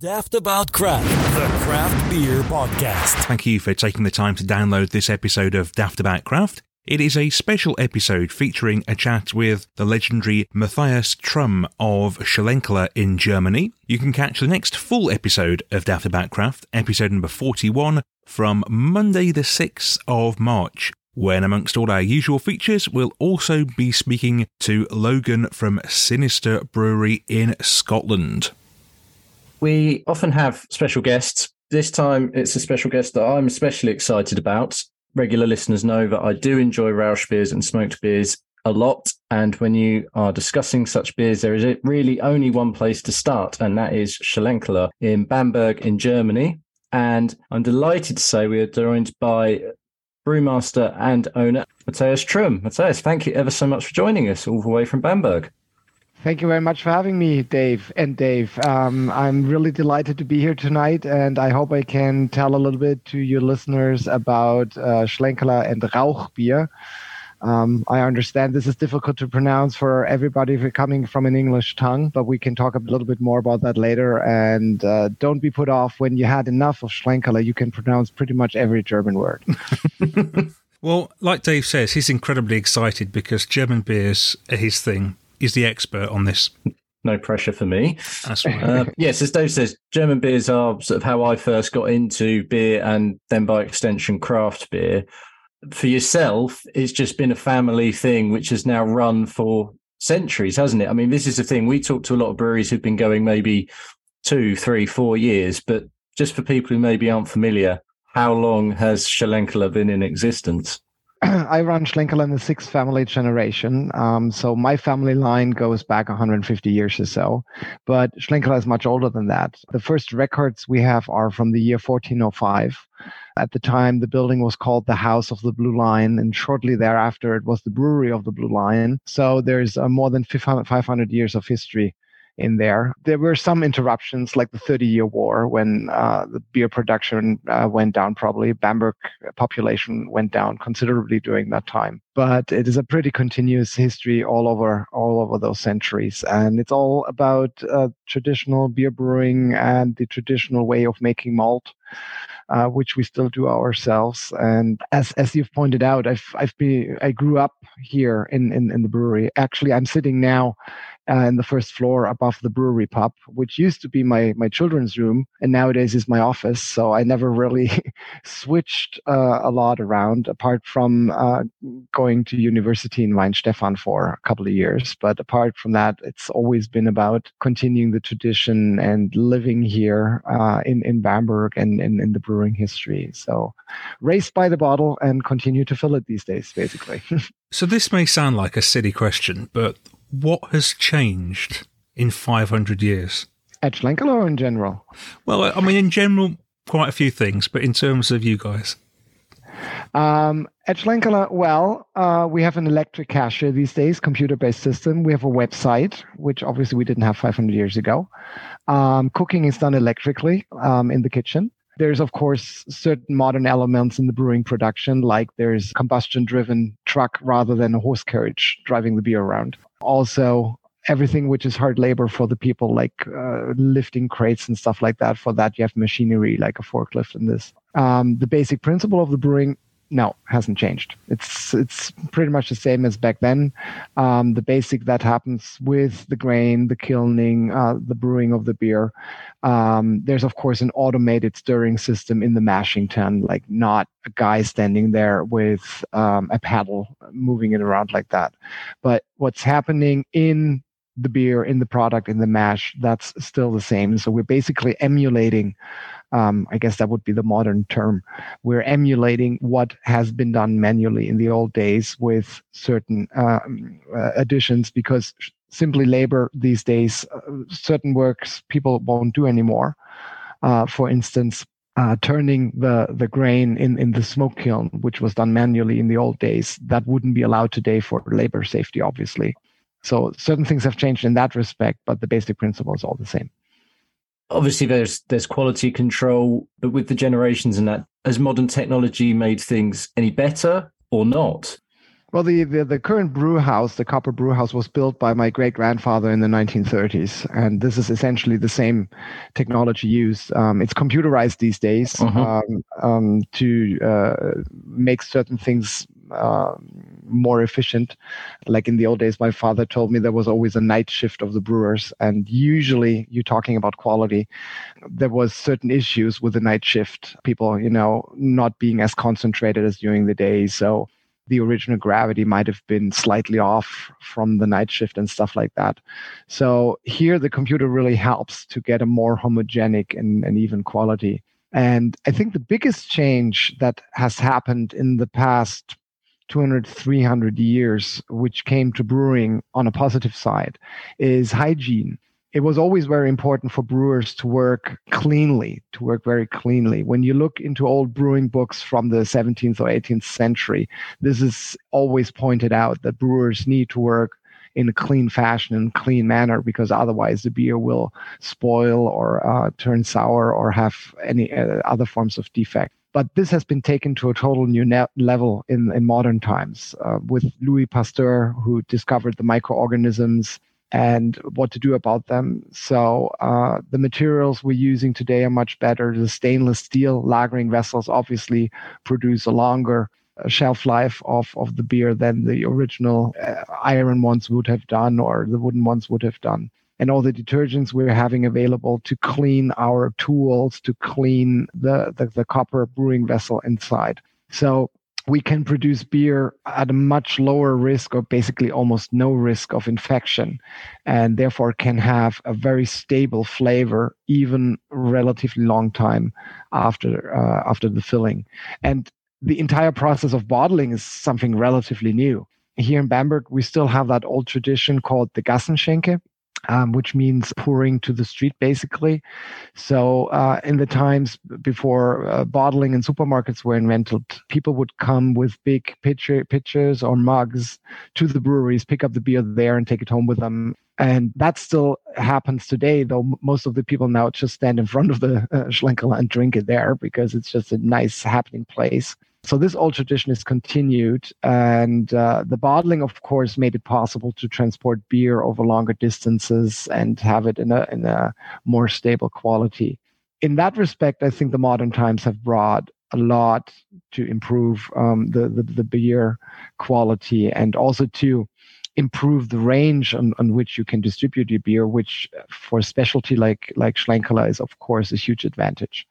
Daft About Craft, the craft beer podcast. Thank you for taking the time to download this episode of Daft About Craft. It is a special episode featuring a chat with the legendary Matthias Trum of Schlenkerla in Germany. You can catch the next full episode of Daft About Craft, episode number 41, from Monday the 6th of March when amongst all our usual features, we'll also be speaking to Logan from Sinister Brewery in Scotland. We often have special guests. This time it's a special guest that I'm especially excited about. Regular listeners know that I do enjoy Rauch beers and smoked beers a lot. And when you are discussing such beers, there is really only one place to start, and that is Schlenkerla in Bamberg in Germany. And I'm delighted to say we are joined by brewmaster and owner Matthias Trum. Matthias, thank you ever so much for joining us all the way from Bamberg. Thank you very much for having me, Dave and Dave. Um, I'm really delighted to be here tonight, and I hope I can tell a little bit to your listeners about uh, Schlenkerla and Rauchbier. Um, I understand this is difficult to pronounce for everybody coming from an English tongue, but we can talk a little bit more about that later. And uh, don't be put off when you had enough of Schlenkerla. You can pronounce pretty much every German word. well, like Dave says, he's incredibly excited because German beers are his thing is the expert on this. No pressure for me. That's right. Uh, yes, as Dave says, German beers are sort of how I first got into beer and then by extension craft beer. For yourself, it's just been a family thing which has now run for centuries, hasn't it? I mean, this is the thing. We talk to a lot of breweries who've been going maybe two, three, four years, but just for people who maybe aren't familiar, how long has Schlenkerla been in existence? I run Schlenkerla in the sixth family generation. Um, so my family line goes back 150 years or so. But Schlenkerla is much older than that. The first records we have are from the year 1405. At the time, the building was called the House of the Blue Lion, and shortly thereafter, it was the Brewery of the Blue Lion. So there's uh, more than 500 years of history in there. There were some interruptions, like the Thirty Year War, when uh, the beer production uh, went down. Probably Bamberg population went down considerably during that time. But it is a pretty continuous history all over all over those centuries, and it's all about uh, traditional beer brewing and the traditional way of making malt. Uh, which we still do ourselves. And as as you've pointed out, I've I've been I grew up here in in, in the brewery. Actually, I'm sitting now uh, in the first floor above the brewery pub, which used to be my my children's room, and nowadays is my office. So I never really switched uh, a lot around, apart from uh, going to university in Weihenstephan for a couple of years. But apart from that, it's always been about continuing the tradition and living here uh, in in Bamberg and in, in the brewing history. So raised by the bottle and continue to fill it these days, basically. so this may sound like a silly question, but what has changed in 500 years? At Schlenkerla or in general? Well, I mean, in general, quite a few things, but in terms of you guys. Um, at Schlenkerla, well, uh, we have an electric cashier these days, computer-based system. We have a website, which obviously we didn't have 500 years ago. Um, cooking is done electrically um, in the kitchen. There's, of course, certain modern elements in the brewing production, like there's combustion driven truck rather than a horse carriage driving the beer around. Also, everything which is hard labor for the people, like uh, lifting crates and stuff like that. For that, you have machinery like a forklift and this. Um, the basic principle of the brewing no, hasn't changed. It's it's pretty much the same as back then. Um, the basic that happens with the grain, the kilning, uh, the brewing of the beer. Um, there's of course an automated stirring system in the mashing tun, like not a guy standing there with um, a paddle moving it around like that. But what's happening in the beer, in the product, in the mash, that's still the same. So we're basically emulating um, I guess that would be the modern term. We're emulating what has been done manually in the old days with certain um, uh, additions because simply labor these days, uh, certain works people won't do anymore. Uh, for instance, uh, turning the, the grain in, in the smoke kiln, which was done manually in the old days, that wouldn't be allowed today for labor safety, obviously. So certain things have changed in that respect, but the basic principle is all the same obviously there's there's quality control but with the generations and that has modern technology made things any better or not Well, the, the, the, current brew house, the copper brew house, was built by my great grandfather in the 1930s. And this is essentially the same technology used. Um, it's computerized these days uh-huh. um, um, to uh, make certain things uh, more efficient. Like in the old days, my father told me there was always a night shift of the brewers. And usually, you're talking about quality, there was certain issues with the night shift. People, you know, not being as concentrated as during the day. So the original gravity might have been slightly off from the night shift and stuff like that. So here the computer really helps to get a more homogenic and, and even quality. And I think the biggest change that has happened in the past 200, 300 years, which came to brewing on a positive side, is hygiene it was always very important for brewers to work cleanly, to work very cleanly. When you look into old brewing books from the 17th or 18th century, this is always pointed out that brewers need to work in a clean fashion and clean manner because otherwise the beer will spoil or uh, turn sour or have any uh, other forms of defect. But this has been taken to a total new ne- level in, in modern times uh, with Louis Pasteur, who discovered the microorganisms and what to do about them. So uh, the materials we're using today are much better. The stainless steel lagering vessels obviously produce a longer uh, shelf life of, of the beer than the original uh, iron ones would have done or the wooden ones would have done. And all the detergents we're having available to clean our tools, to clean the, the, the copper brewing vessel inside. So we can produce beer at a much lower risk or basically almost no risk of infection and therefore can have a very stable flavor even relatively long time after uh, after the filling. And the entire process of bottling is something relatively new. Here in bamberg we still have that old tradition called the gassenschenke um, which means pouring to the street basically. So, uh, in the times before uh, bottling and supermarkets were invented, people would come with big pitcher, pitchers or mugs to the breweries, pick up the beer there, and take it home with them. And that still happens today, though most of the people now just stand in front of the uh, and drink it there because it's just a nice happening place. So this old tradition is continued, and uh, the bottling, of course, made it possible to transport beer over longer distances and have it in a in a more stable quality. In that respect, I think the modern times have brought a lot to improve um, the, the, the beer quality and also to improve the range on, on which you can distribute your beer, which for a specialty like like Schlenkerla is of course a huge advantage.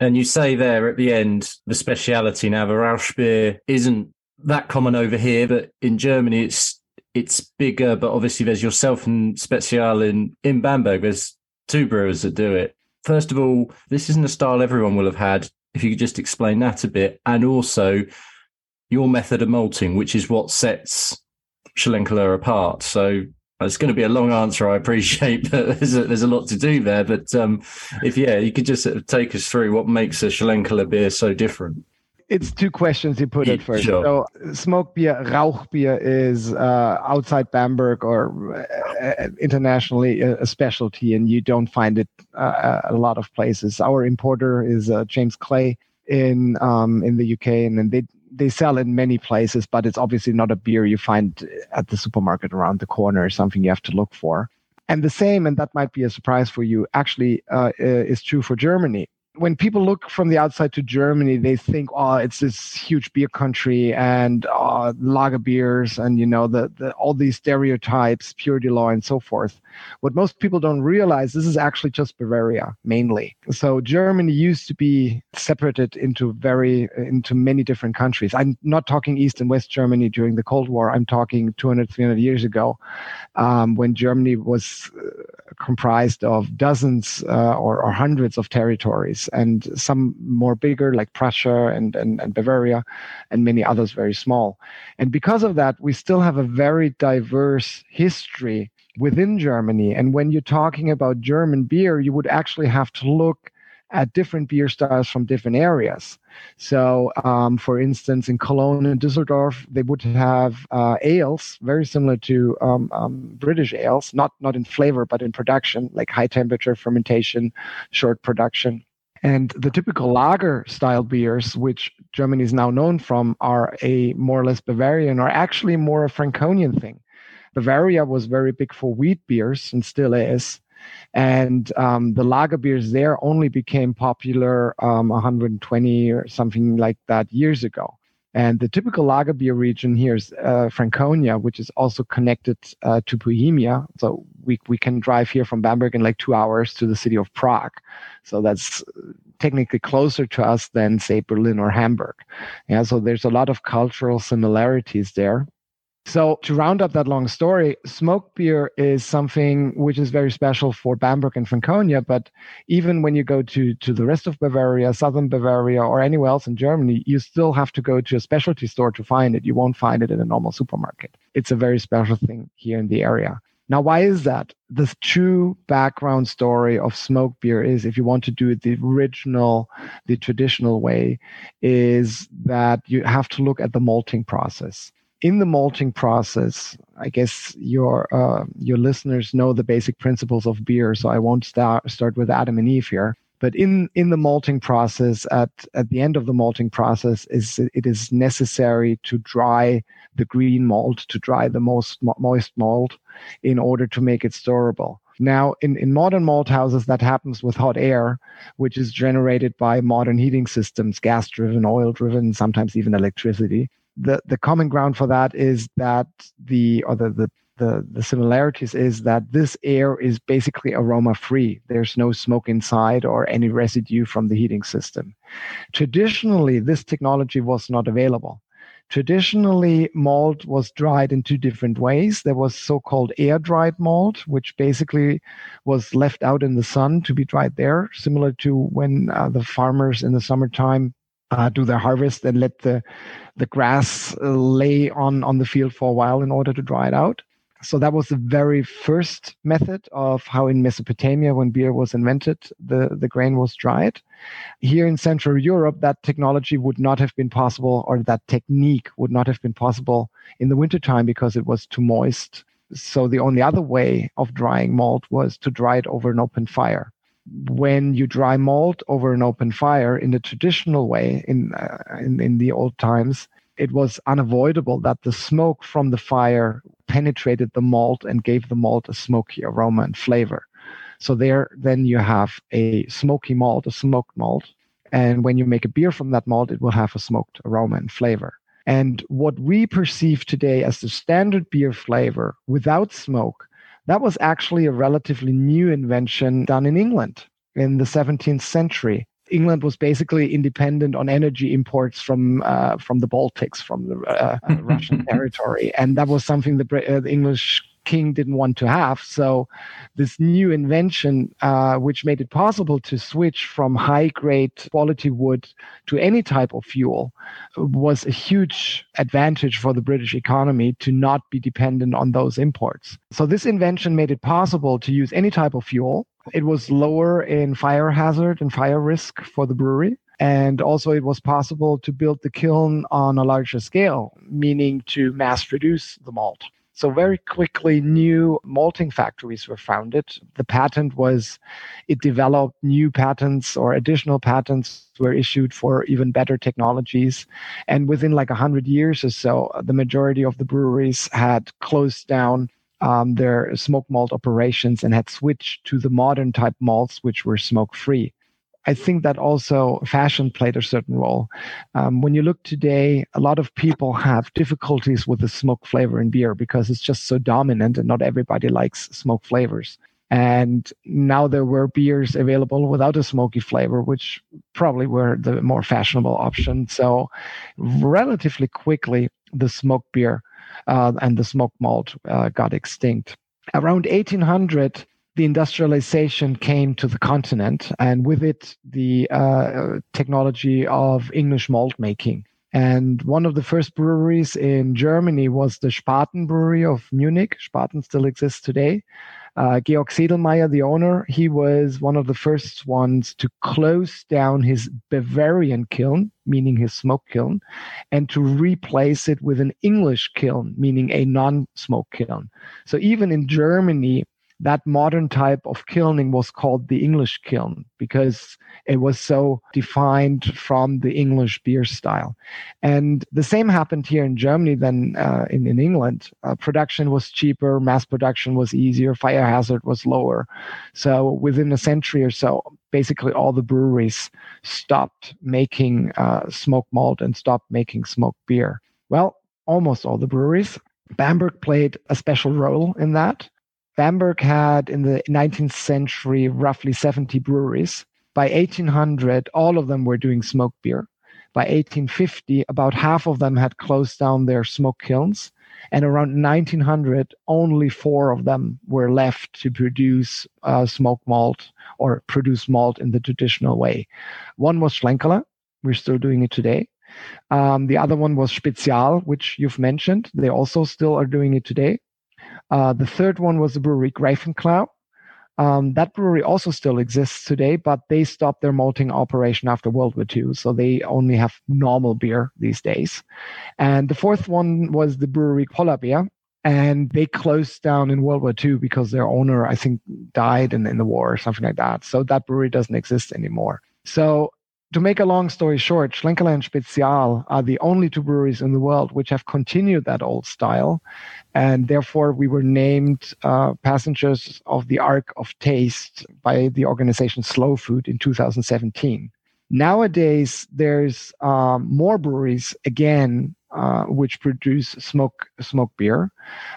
And you say there at the end, the speciality now, the Rauchbier isn't that common over here, but in Germany it's it's bigger. But obviously, there's yourself and Spezial in in Bamberg. There's two brewers that do it. First of all, this isn't a style everyone will have had. If you could just explain that a bit, and also your method of malting, which is what sets Schlenkerla apart. So it's going to be a long answer, I appreciate, but there's a, there's a lot to do there. But um, if yeah, you could just sort of take us through what makes a Schlenkerla beer so different. It's two questions you put at first. Sure. So, smoke beer, Rauch beer is uh, outside Bamberg or uh, internationally a, a, specialty, and you don't find it uh, a lot of places. Our importer is uh, James Clay in um, in the UK, and then they they sell in many places, but it's obviously not a beer you find at the supermarket around the corner or something you have to look for. And the same, and that might be a surprise for you, actually uh, is true for Germany when people look from the outside to Germany, they think, oh, it's this huge beer country and uh, lager beers and, you know, the, the, all these stereotypes, purity law and so forth. What most people don't realize, this is actually just Bavaria mainly. So Germany used to be separated into very, into many different countries. I'm not talking East and West Germany during the Cold War. I'm talking 200, 300 years ago um, when Germany was uh, comprised of dozens uh, or, or hundreds of territories and some more bigger like Prussia and, and, and Bavaria, and many others very small. And because of that, we still have a very diverse history within Germany. And when you're talking about German beer, you would actually have to look at different beer styles from different areas. So, um, for instance, in Cologne and Düsseldorf, they would have uh, ales very similar to um, um, British ales, not not in flavor but in production, like high temperature fermentation, short production And the typical lager style beers, which Germany is now known from, are a more or less Bavarian or actually more a Franconian thing. Bavaria was very big for wheat beers and still is. And um, the lager beers there only became popular um, 120 or something like that years ago. And the typical lager beer region here is uh, Franconia, which is also connected uh, to Bohemia. So we, we can drive here from Bamberg in like two hours to the city of Prague. So that's technically closer to us than, say, Berlin or Hamburg. Yeah, so there's a lot of cultural similarities there. So, to round up that long story, smoke beer is something which is very special for Bamberg and Franconia. But even when you go to, to the rest of Bavaria, southern Bavaria, or anywhere else in Germany, you still have to go to a specialty store to find it. You won't find it in a normal supermarket. It's a very special thing here in the area. Now, why is that? The true background story of smoke beer is if you want to do it the original, the traditional way, is that you have to look at the malting process in the malting process, I guess your uh, your listeners know the basic principles of beer, so I won't start start with Adam and Eve here. But in in the malting process, at at the end of the malting process, is it is necessary to dry the green malt, to dry the most moist malt, in order to make it storable. Now, in, in modern malt houses, that happens with hot air, which is generated by modern heating systems, gas driven, oil driven, sometimes even electricity the the common ground for that is that the or the the the, the similarities is that this air is basically aroma free. There's no smoke inside or any residue from the heating system. Traditionally, this technology was not available. Traditionally, malt was dried in two different ways. There was so called air dried malt, which basically was left out in the sun to be dried there, similar to when uh, the farmers in the summertime uh, do their harvest and let the the grass uh, lay on on the field for a while in order to dry it out. So that was the very first method of how in Mesopotamia, when beer was invented, the, the grain was dried. Here in Central Europe, that technology would not have been possible, or that technique would not have been possible in the wintertime because it was too moist. So the only other way of drying malt was to dry it over an open fire when you dry malt over an open fire in the traditional way in, uh, in, in the old times, it was unavoidable that the smoke from the fire penetrated the malt and gave the malt a smoky aroma and flavor. So there, then you have a smoky malt, a smoked malt, and when you make a beer from that malt, it will have a smoked aroma and flavor. And what we perceive today as the standard beer flavor without smoke that was actually a relatively new invention done in England in the 17th century. England was basically independent on energy imports from uh, from the Baltics, from the uh, uh Russian territory, and that was something the, uh, the English king didn't want to have. So, this new invention, uh, which made it possible to switch from high grade quality wood to any type of fuel, was a huge advantage for the British economy to not be dependent on those imports. So, this invention made it possible to use any type of fuel. It was lower in fire hazard and fire risk for the brewery. And also, it was possible to build the kiln on a larger scale, meaning to mass produce the malt. So very quickly, new malting factories were founded. The patent was, it developed new patents or additional patents were issued for even better technologies. And within like 100 years or so, the majority of the breweries had closed down um, their smoke malt operations and had switched to the modern type malts, which were smoke free. I think that also fashion played a certain role. Um, when you look today, a lot of people have difficulties with the smoke flavor in beer because it's just so dominant and not everybody likes smoke flavors. And now there were beers available without a smoky flavor, which probably were the more fashionable option. So, relatively quickly, the smoke beer uh, and the smoke malt uh, got extinct. Around 1800, the industrialization came to the continent, and with it, the uh, technology of English malt making. And one of the first breweries in Germany was the Spaten Brewery of Munich. Spaten still exists today. Uh, Georg Sedlmayr, the owner, he was one of the first ones to close down his Bavarian kiln, meaning his smoke kiln, and to replace it with an English kiln, meaning a non smoke kiln. So even in Germany, that modern type of kilning was called the English kiln because it was so defined from the English beer style. And the same happened here in Germany than uh, in, in England. Uh, production was cheaper, mass production was easier, fire hazard was lower. So within a century or so, basically all the breweries stopped making uh, malt and stopped making smoked beer. Well, almost all the breweries. Bamberg played a special role in that. Bamberg had in the 19th century roughly 70 breweries. By 1800, all of them were doing smoked beer. By 1850, about half of them had closed down their smoke kilns. And around 1900, only four of them were left to produce uh, smoked malt or produce malt in the traditional way. One was Schlenkerla. We're still doing it today. Um, the other one was Spezial, which you've mentioned. They also still are doing it today. Uh, the third one was the brewery Greifenklau. Um, that brewery also still exists today, but they stopped their malting operation after World War II. So they only have normal beer these days. And the fourth one was the brewery Pollerbier. And they closed down in World War II because their owner, I think, died in, in the war or something like that. So that brewery doesn't exist anymore. So to make a long story short, Schlenkerla and Spezial are the only two breweries in the world which have continued that old style. And therefore, we were named uh, passengers of the Ark of Taste by the organization Slow Food in 2017. Nowadays, there's um, more breweries again uh, which produce smoke smoke beer.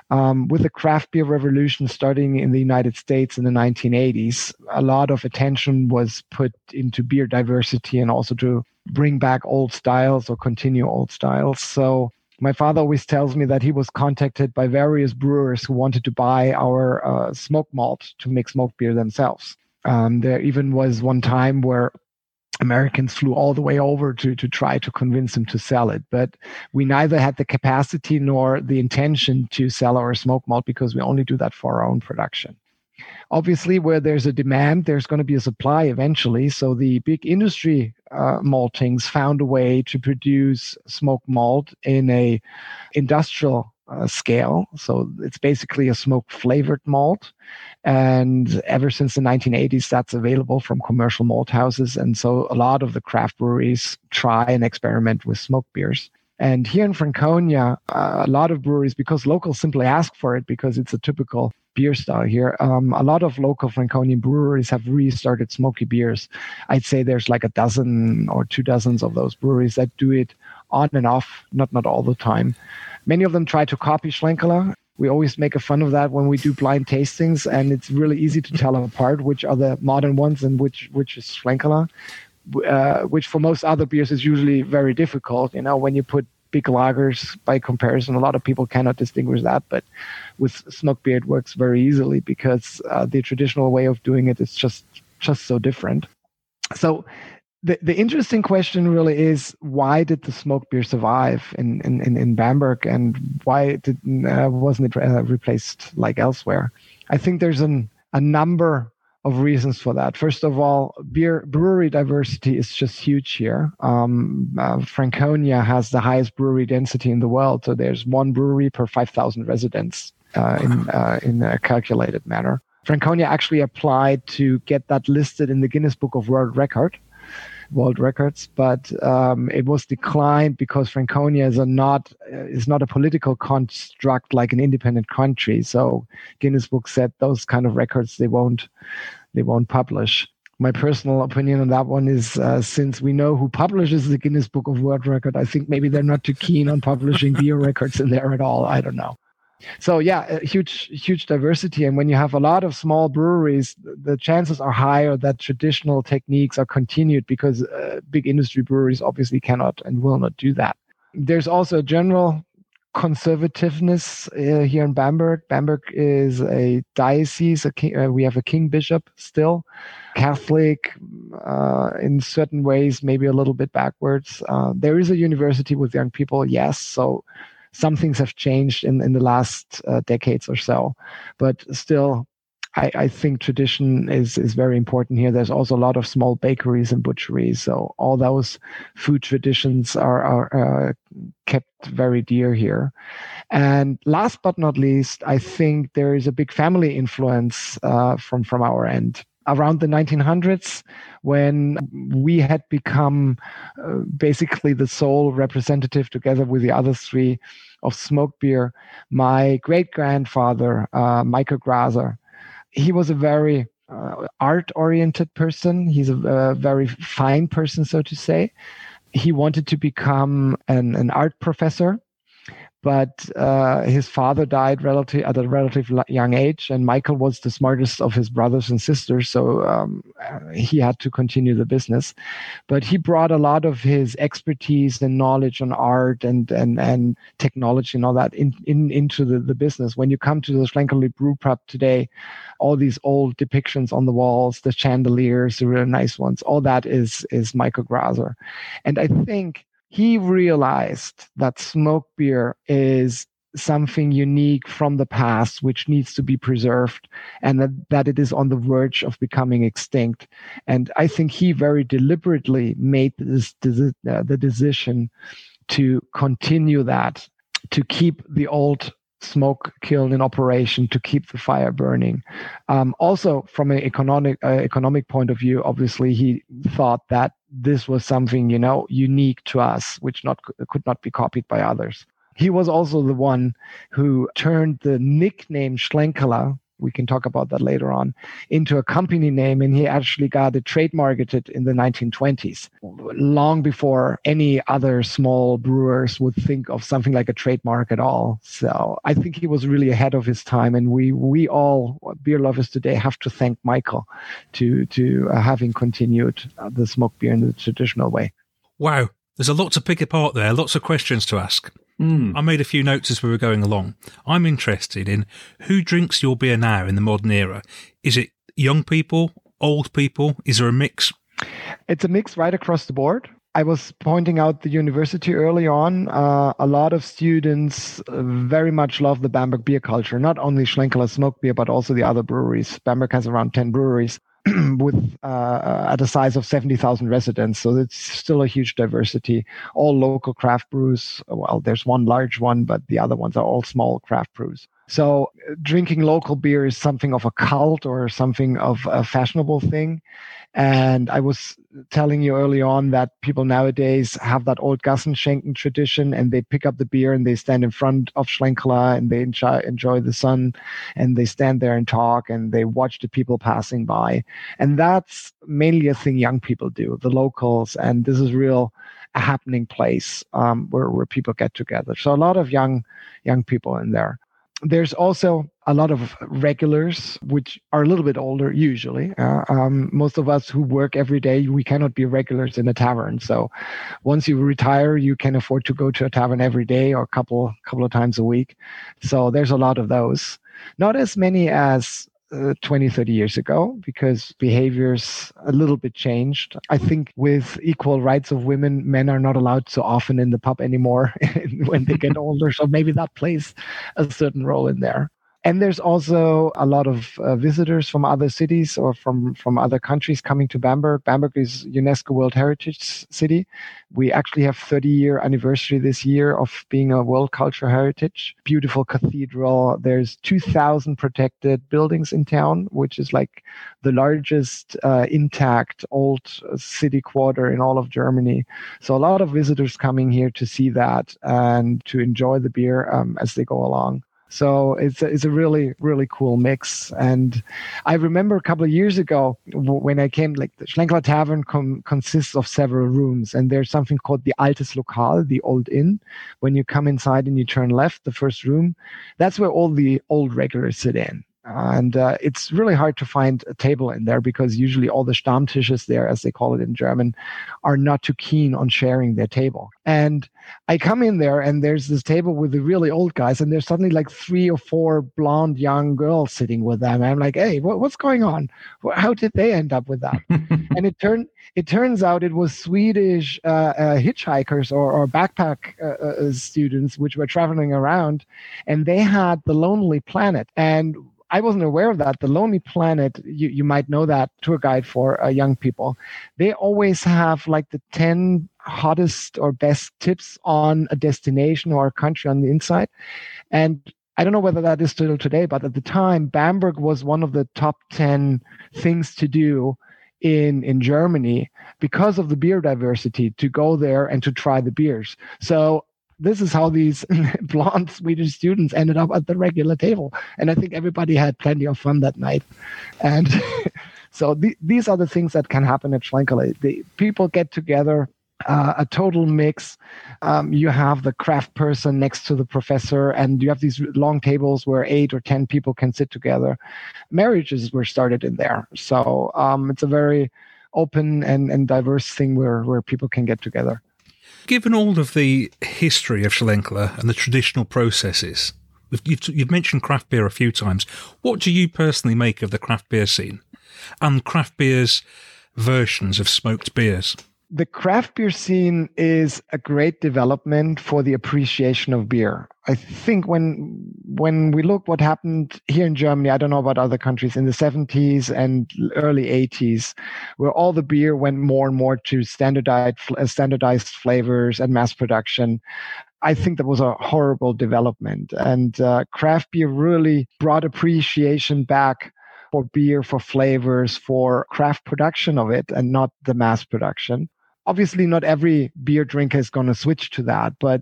Um, with the craft beer revolution starting in the United States in the 1980s, a lot of attention was put into beer diversity and also to bring back old styles or continue old styles. So my father always tells me that he was contacted by various brewers who wanted to buy our uh, smoke malt to make smoke beer themselves. Um, there even was one time where Americans flew all the way over to, to try to convince him to sell it. But we neither had the capacity nor the intention to sell our smoke malt because we only do that for our own production. Obviously, where there's a demand, there's going to be a supply eventually. So the big industry uh, maltings found a way to produce smoke malt in a industrial uh, scale. So it's basically a smoke flavored malt. And ever since the 1980s, that's available from commercial malt houses. And so a lot of the craft breweries try and experiment with smoke beers. And here in Franconia, uh, a lot of breweries, because locals simply ask for it because it's a typical beer style here, um, a lot of local Franconian breweries have restarted smoky beers. I'd say there's like a dozen or two dozens of those breweries that do it on and off, not not all the time. Many of them try to copy Schlenkerla. We always make a fun of that when we do blind tastings, and it's really easy to tell apart which are the modern ones and which which is Schlenkerla. Uh, which for most other beers is usually very difficult. You know, when you put big lagers by comparison, a lot of people cannot distinguish that. But with smoke beer, it works very easily because uh, the traditional way of doing it is just just so different. So the, the interesting question really is why did the smoke beer survive in, in, in, Bamberg and why did, uh, wasn't it uh, replaced like elsewhere? I think there's an, a number of reasons for that. First of all, beer brewery diversity is just huge here. Um, uh, Franconia has the highest brewery density in the world, so there's one brewery per 5,000 residents uh, in uh, in a calculated manner. Franconia actually applied to get that listed in the Guinness Book of World Record world records, but um, it was declined because Franconia is a not is not a political construct like an independent country. So Guinness Book said those kind of records they won't they won't publish. My personal opinion on that one is uh, since we know who publishes the Guinness Book of World Record, I think maybe they're not too keen on publishing beer records in there at all. I don't know so yeah huge huge diversity. And when you have a lot of small breweries the chances are higher that traditional techniques are continued because uh, big industry breweries obviously cannot and will not do that. There's also a general conservativeness uh, here in bamberg. Bamberg is a diocese a king, uh, we have a king bishop still catholic uh, in certain ways maybe a little bit backwards. Uh, there is a university with young people yes. So some things have changed in, in the last uh, decades or so. But still, I, I, think tradition is is very important here. There's also a lot of small bakeries and butcheries, so all those food traditions are, are uh, kept very dear here. And last but not least, I think there is a big family influence uh, from from our end around the 1900s when we had become uh, basically the sole representative together with the other three of smoke beer my great grandfather uh, michael graser he was a very uh, art oriented person. He's a, a very fine person so to say. He wanted to become an, an art professor but uh, his father died relative at a relatively young age, and Michael was the smartest of his brothers and sisters, so um, he had to continue the business. But he brought a lot of his expertise and knowledge on art and and and technology and all that in, in into the, the business. When you come to the Schlenkerla Brew Pub today, all these old depictions on the walls, the chandeliers, the really nice ones, all that is is Michael Graser, and I think he realized that smoke beer is something unique from the past which needs to be preserved and that, that it is on the verge of becoming extinct. And i think he very deliberately made this, this uh, the decision to continue that to keep the old smoke kiln in operation to keep the fire burning. Um, also, from an economic uh, economic point of view, obviously he thought that this was something you know unique to us, which not could not be copied by others. He was also the one who turned the nickname Schlenkerla, we can talk about that later on, into a company name. And he actually got it trademarketed in the 1920s, long before any other small brewers would think of something like a trademark at all. So I think he was really ahead of his time. And we, we all beer lovers today have to thank Michael to, to uh, having continued uh, the smoke beer in the traditional way. Wow. There's a lot to pick apart there, lots of questions to ask. Mm. I made a few notes as we were going along. I'm interested in who drinks your beer now in the modern era. Is it young people, old people? Is there a mix? It's a mix right across the board. I was pointing out the university early on. Uh, a lot of students uh, very much love the Bamberg beer culture, not only Schlenkerla smoke beer, but also the other breweries. Bamberg has around 10 breweries. with uh, at a size of 70,000 residents. So it's still a huge diversity. All local craft brews. Well, there's one large one, but the other ones are all small craft brews. So drinking local beer is something of a cult or something of a fashionable thing. And I was telling you early on that people nowadays have that old Gassenschenken tradition and they pick up the beer and they stand in front of Schlenkerla and they enjoy, enjoy the sun and they stand there and talk and they watch the people passing by. And that's mainly a thing young people do, the locals. And this is real a happening place um, where, where people get together. So a lot of young young people in there there's also a lot of regulars, which are a little bit older usually. Uh, um, most of us who work every day, we cannot be regulars in a tavern. So once you retire, you can afford to go to a tavern every day or a couple couple of times a week. So there's a lot of those. Not as many as uh, 20, 30 years ago because behaviors a little bit changed. I think with equal rights of women, men are not allowed so often in the pub anymore when they get older. So maybe that plays a certain role in there. And there's also a lot of uh, visitors from other cities or from, from other countries coming to Bamberg. Bamberg is UNESCO World Heritage City. We actually have 30 year anniversary this year of being a World Cultural Heritage. Beautiful cathedral. There's 2,000 protected buildings in town, which is like the largest uh, intact old city quarter in all of Germany. So a lot of visitors coming here to see that and to enjoy the beer um, as they go along. So it's a, it's a really really cool mix. And I remember a couple of years ago when I came, like the Schlenkerla Tavern com- consists of several rooms, and there's something called the Altes Lokal, the Old Inn. When you come inside and you turn left, the first room, that's where all the old regulars sit in and uh, it's really hard to find a table in there because usually all the Stammtisches there, as they call it in German, are not too keen on sharing their table. And I come in there and there's this table with the really old guys, and there's suddenly like three or four blonde young girls sitting with them. And I'm like, hey, what, what's going on? How did they end up with that? and it turned it turns out it was Swedish uh, uh, hitchhikers or, or backpack uh, uh, students which were traveling around, and they had the Lonely Planet and I wasn't aware of that. The Lonely Planet, you, you might know that tour guide for uh, young people. They always have like the 10 hottest or best tips on a destination or a country on the inside. And I don't know whether that is still today, but at the time, Bamberg was one of the top 10 things to do in in Germany because of the beer diversity to go there and to try the beers. So this is how these blonde Swedish students ended up at the regular table, and I think everybody had plenty of fun that night. And so the, these are the things that can happen at Schlenkerla. The people get together uh, a total mix. Um, you have the craft person next to the professor, and you have these long tables where eight or ten people can sit together. Marriages were started in there, so um, it's a very open and, and diverse thing where where people can get together. Given all of the history of Schlenkerla and the traditional processes, you've, you've mentioned craft beer a few times. What do you personally make of the craft beer scene and craft beer's versions of smoked beers? The craft beer scene is a great development for the appreciation of beer. I think when when we look what happened here in Germany, I don't know about other countries in the 70s and early 80s, where all the beer went more and more to standardized standardized flavors and mass production. I think that was a horrible development, and uh, craft beer really brought appreciation back for beer, for flavors, for craft production of it, and not the mass production obviously not every beer drinker is going to switch to that but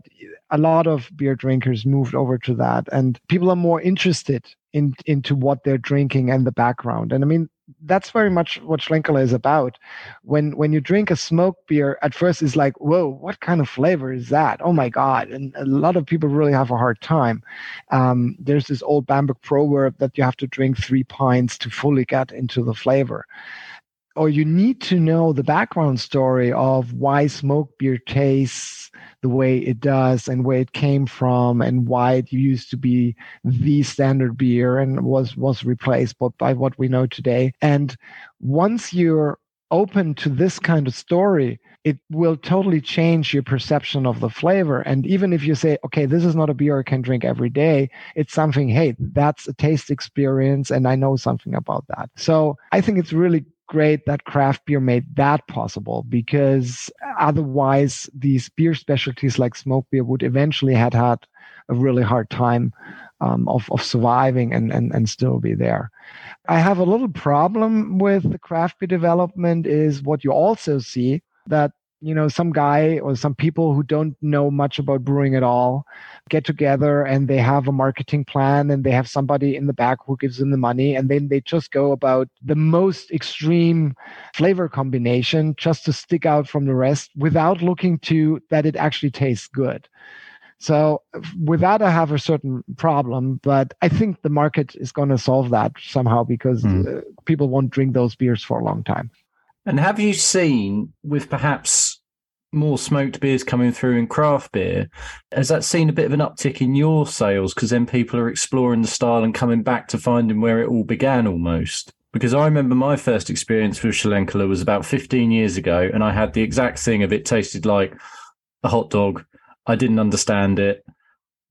a lot of beer drinkers moved over to that and people are more interested in into what they're drinking and the background and i mean that's very much what Schlenkerla is about. When when you drink a smoked beer, at first it's like, whoa, what kind of flavor is that? Oh my god! And a lot of people really have a hard time. Um, there's this old Bamberg proverb that you have to drink three pints to fully get into the flavor or you need to know the background story of why smoke beer tastes the way it does and where it came from and why it used to be the standard beer and was was replaced by, by what we know today and once you're open to this kind of story it will totally change your perception of the flavor. And even if you say, okay, this is not a beer I can drink every day, it's something, hey, that's a taste experience and I know something about that. So I think it's really great that craft beer made that possible because otherwise these beer specialties like smoke beer would eventually had had a really hard time um, of, of surviving and, and, and still be there. I have a little problem with the craft beer development is what you also see that you know some guy or some people who don't know much about brewing at all get together and they have a marketing plan and they have somebody in the back who gives them the money and then they just go about the most extreme flavor combination just to stick out from the rest without looking to that it actually tastes good so with that i have a certain problem but i think the market is going to solve that somehow because mm. people won't drink those beers for a long time and have you seen, with perhaps more smoked beers coming through in craft beer, has that seen a bit of an uptick in your sales? Because then people are exploring the style and coming back to finding where it all began almost. Because I remember my first experience with Schlenkerla was about 15 years ago, and I had the exact thing of it tasted like a hot dog. I didn't understand it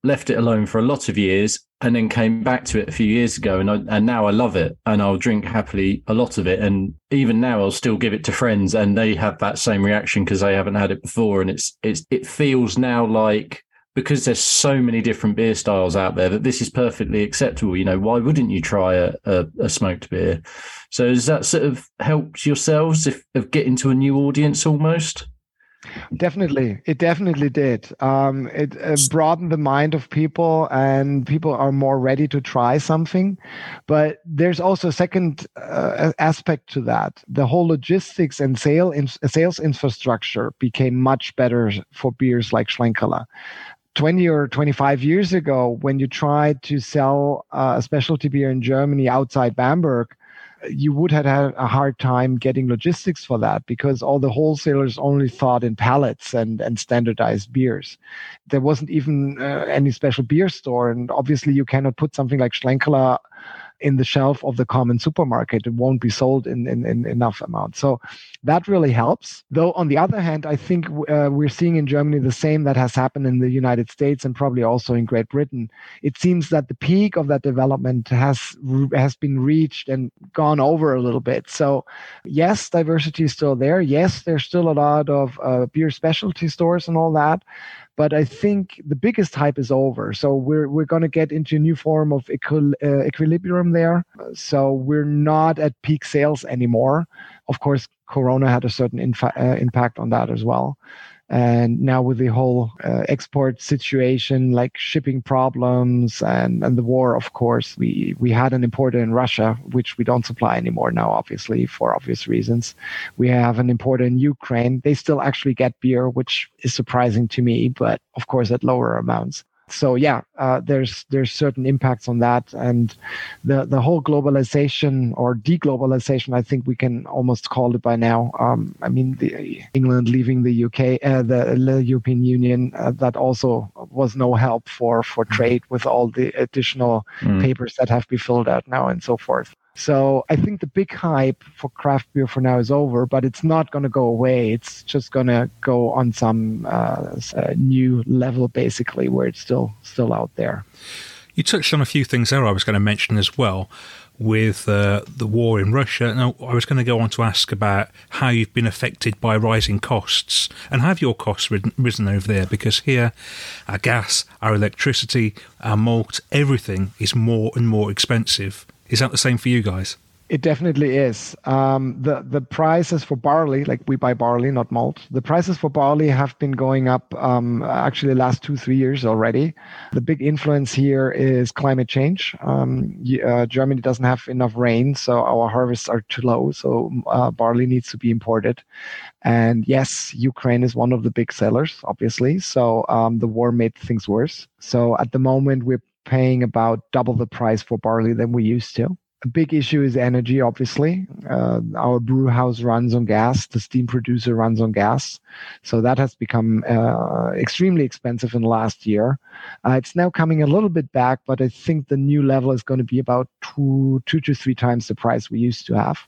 left it alone for a lot of years and then came back to it a few years ago and I, and now I love it and I'll drink happily a lot of it. And even now I'll still give it to friends and they have that same reaction because they haven't had it before. And it's it's it feels now like because there's so many different beer styles out there that this is perfectly acceptable. You know why wouldn't you try a, a, a smoked beer? So has that sort of helped yourselves if, of getting to a new audience almost Definitely, it definitely did. Um, it uh, broadened the mind of people, and people are more ready to try something. But there's also a second uh, aspect to that. The whole logistics and sale in, sales infrastructure became much better for beers like Schlenkerla. 20 or 25 years ago, when you tried to sell uh, a specialty beer in Germany outside Bamberg, you would have had a hard time getting logistics for that because all the wholesalers only thought in pallets and, and standardized beers. There wasn't even uh, any special beer store. And obviously, you cannot put something like Schlenkerla in the shelf of the common supermarket. It won't be sold in, in, in enough amount. So that really helps. Though, on the other hand, I think uh, we're seeing in Germany the same that has happened in the United States and probably also in Great Britain. It seems that the peak of that development has has been reached and gone over a little bit. So, yes, diversity is still there. Yes, there's still a lot of uh, beer specialty stores and all that but I think the biggest hype is over. So we're we're going to get into a new form of equil- uh, equilibrium there. So we're not at peak sales anymore. Of course, Corona had a certain infa- uh, impact on that as well. And now with the whole uh, export situation, like shipping problems and, and the war, of course, we, we had an importer in Russia, which we don't supply anymore now, obviously, for obvious reasons. We have an importer in Ukraine. They still actually get beer, which is surprising to me, but of course at lower amounts so yeah, uh, there's there's certain impacts on that, and the the whole globalization or deglobalization, I think we can almost call it by now. Um, I mean, the, England leaving the UK, uh, the, the, European Union, uh, that also was no help for for mm. trade with all the additional mm. papers that have to be filled out now and so forth. So I think the big hype for craft beer for now is over, but it's not going to go away. It's just going to go on some uh, new level, basically, where it's still still out there. You touched on a few things there. I was going to mention as well with uh, the war in Russia. Now, I was going to go on to ask about how you've been affected by rising costs and have your costs risen over there? Because here, our gas, our electricity, our malt, everything is more and more expensive. Is that the same for you guys? It definitely is. Um, the the prices for barley, like we buy barley, not malt. The prices for barley have been going up um, actually the last two three years already. The big influence here is climate change. Um, uh, Germany doesn't have enough rain, so our harvests are too low. So uh, barley needs to be imported. And yes, Ukraine is one of the big sellers, obviously. So um, the war made things worse. So at the moment we're paying about double the price for barley than we used to. A big issue is energy, obviously. Uh, our brew house runs on gas, the steam producer runs on gas. So that has become uh, extremely expensive in the last year. Uh, it's now coming a little bit back, but I think the new level is going to be about two, two to three times the price we used to have.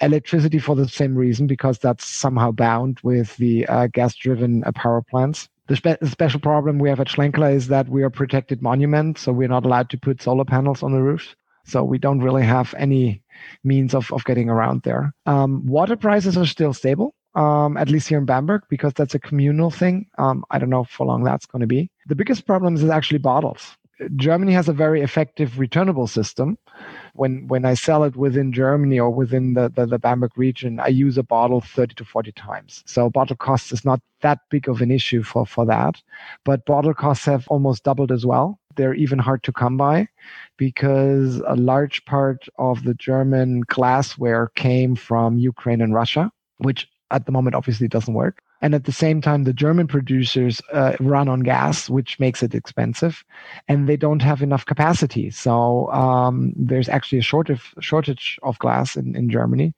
Electricity for the same reason, because that's somehow bound with the uh, gas driven uh, power plants. The, spe- special problem we have at Schlenkerla is that we are protected monument, so we're not allowed to put solar panels on the roofs. So we don't really have any means of, of getting around there. Um, water prices are still stable, um, at least here in Bamberg, because that's a communal thing. Um, I don't know for long that's going to be. The biggest problem is actually bottles. Germany has a very effective returnable system. When when I sell it within Germany or within the, the, the Bamberg region, I use a bottle 30 to 40 times. So bottle cost is not that big of an issue for, for that. But bottle costs have almost doubled as well. They're even hard to come by because a large part of the German glassware came from Ukraine and Russia, which at the moment obviously doesn't work. And at the same time, the German producers uh, run on gas, which makes it expensive, and they don't have enough capacity. So um, there's actually a shortage shortage of glass in, in Germany,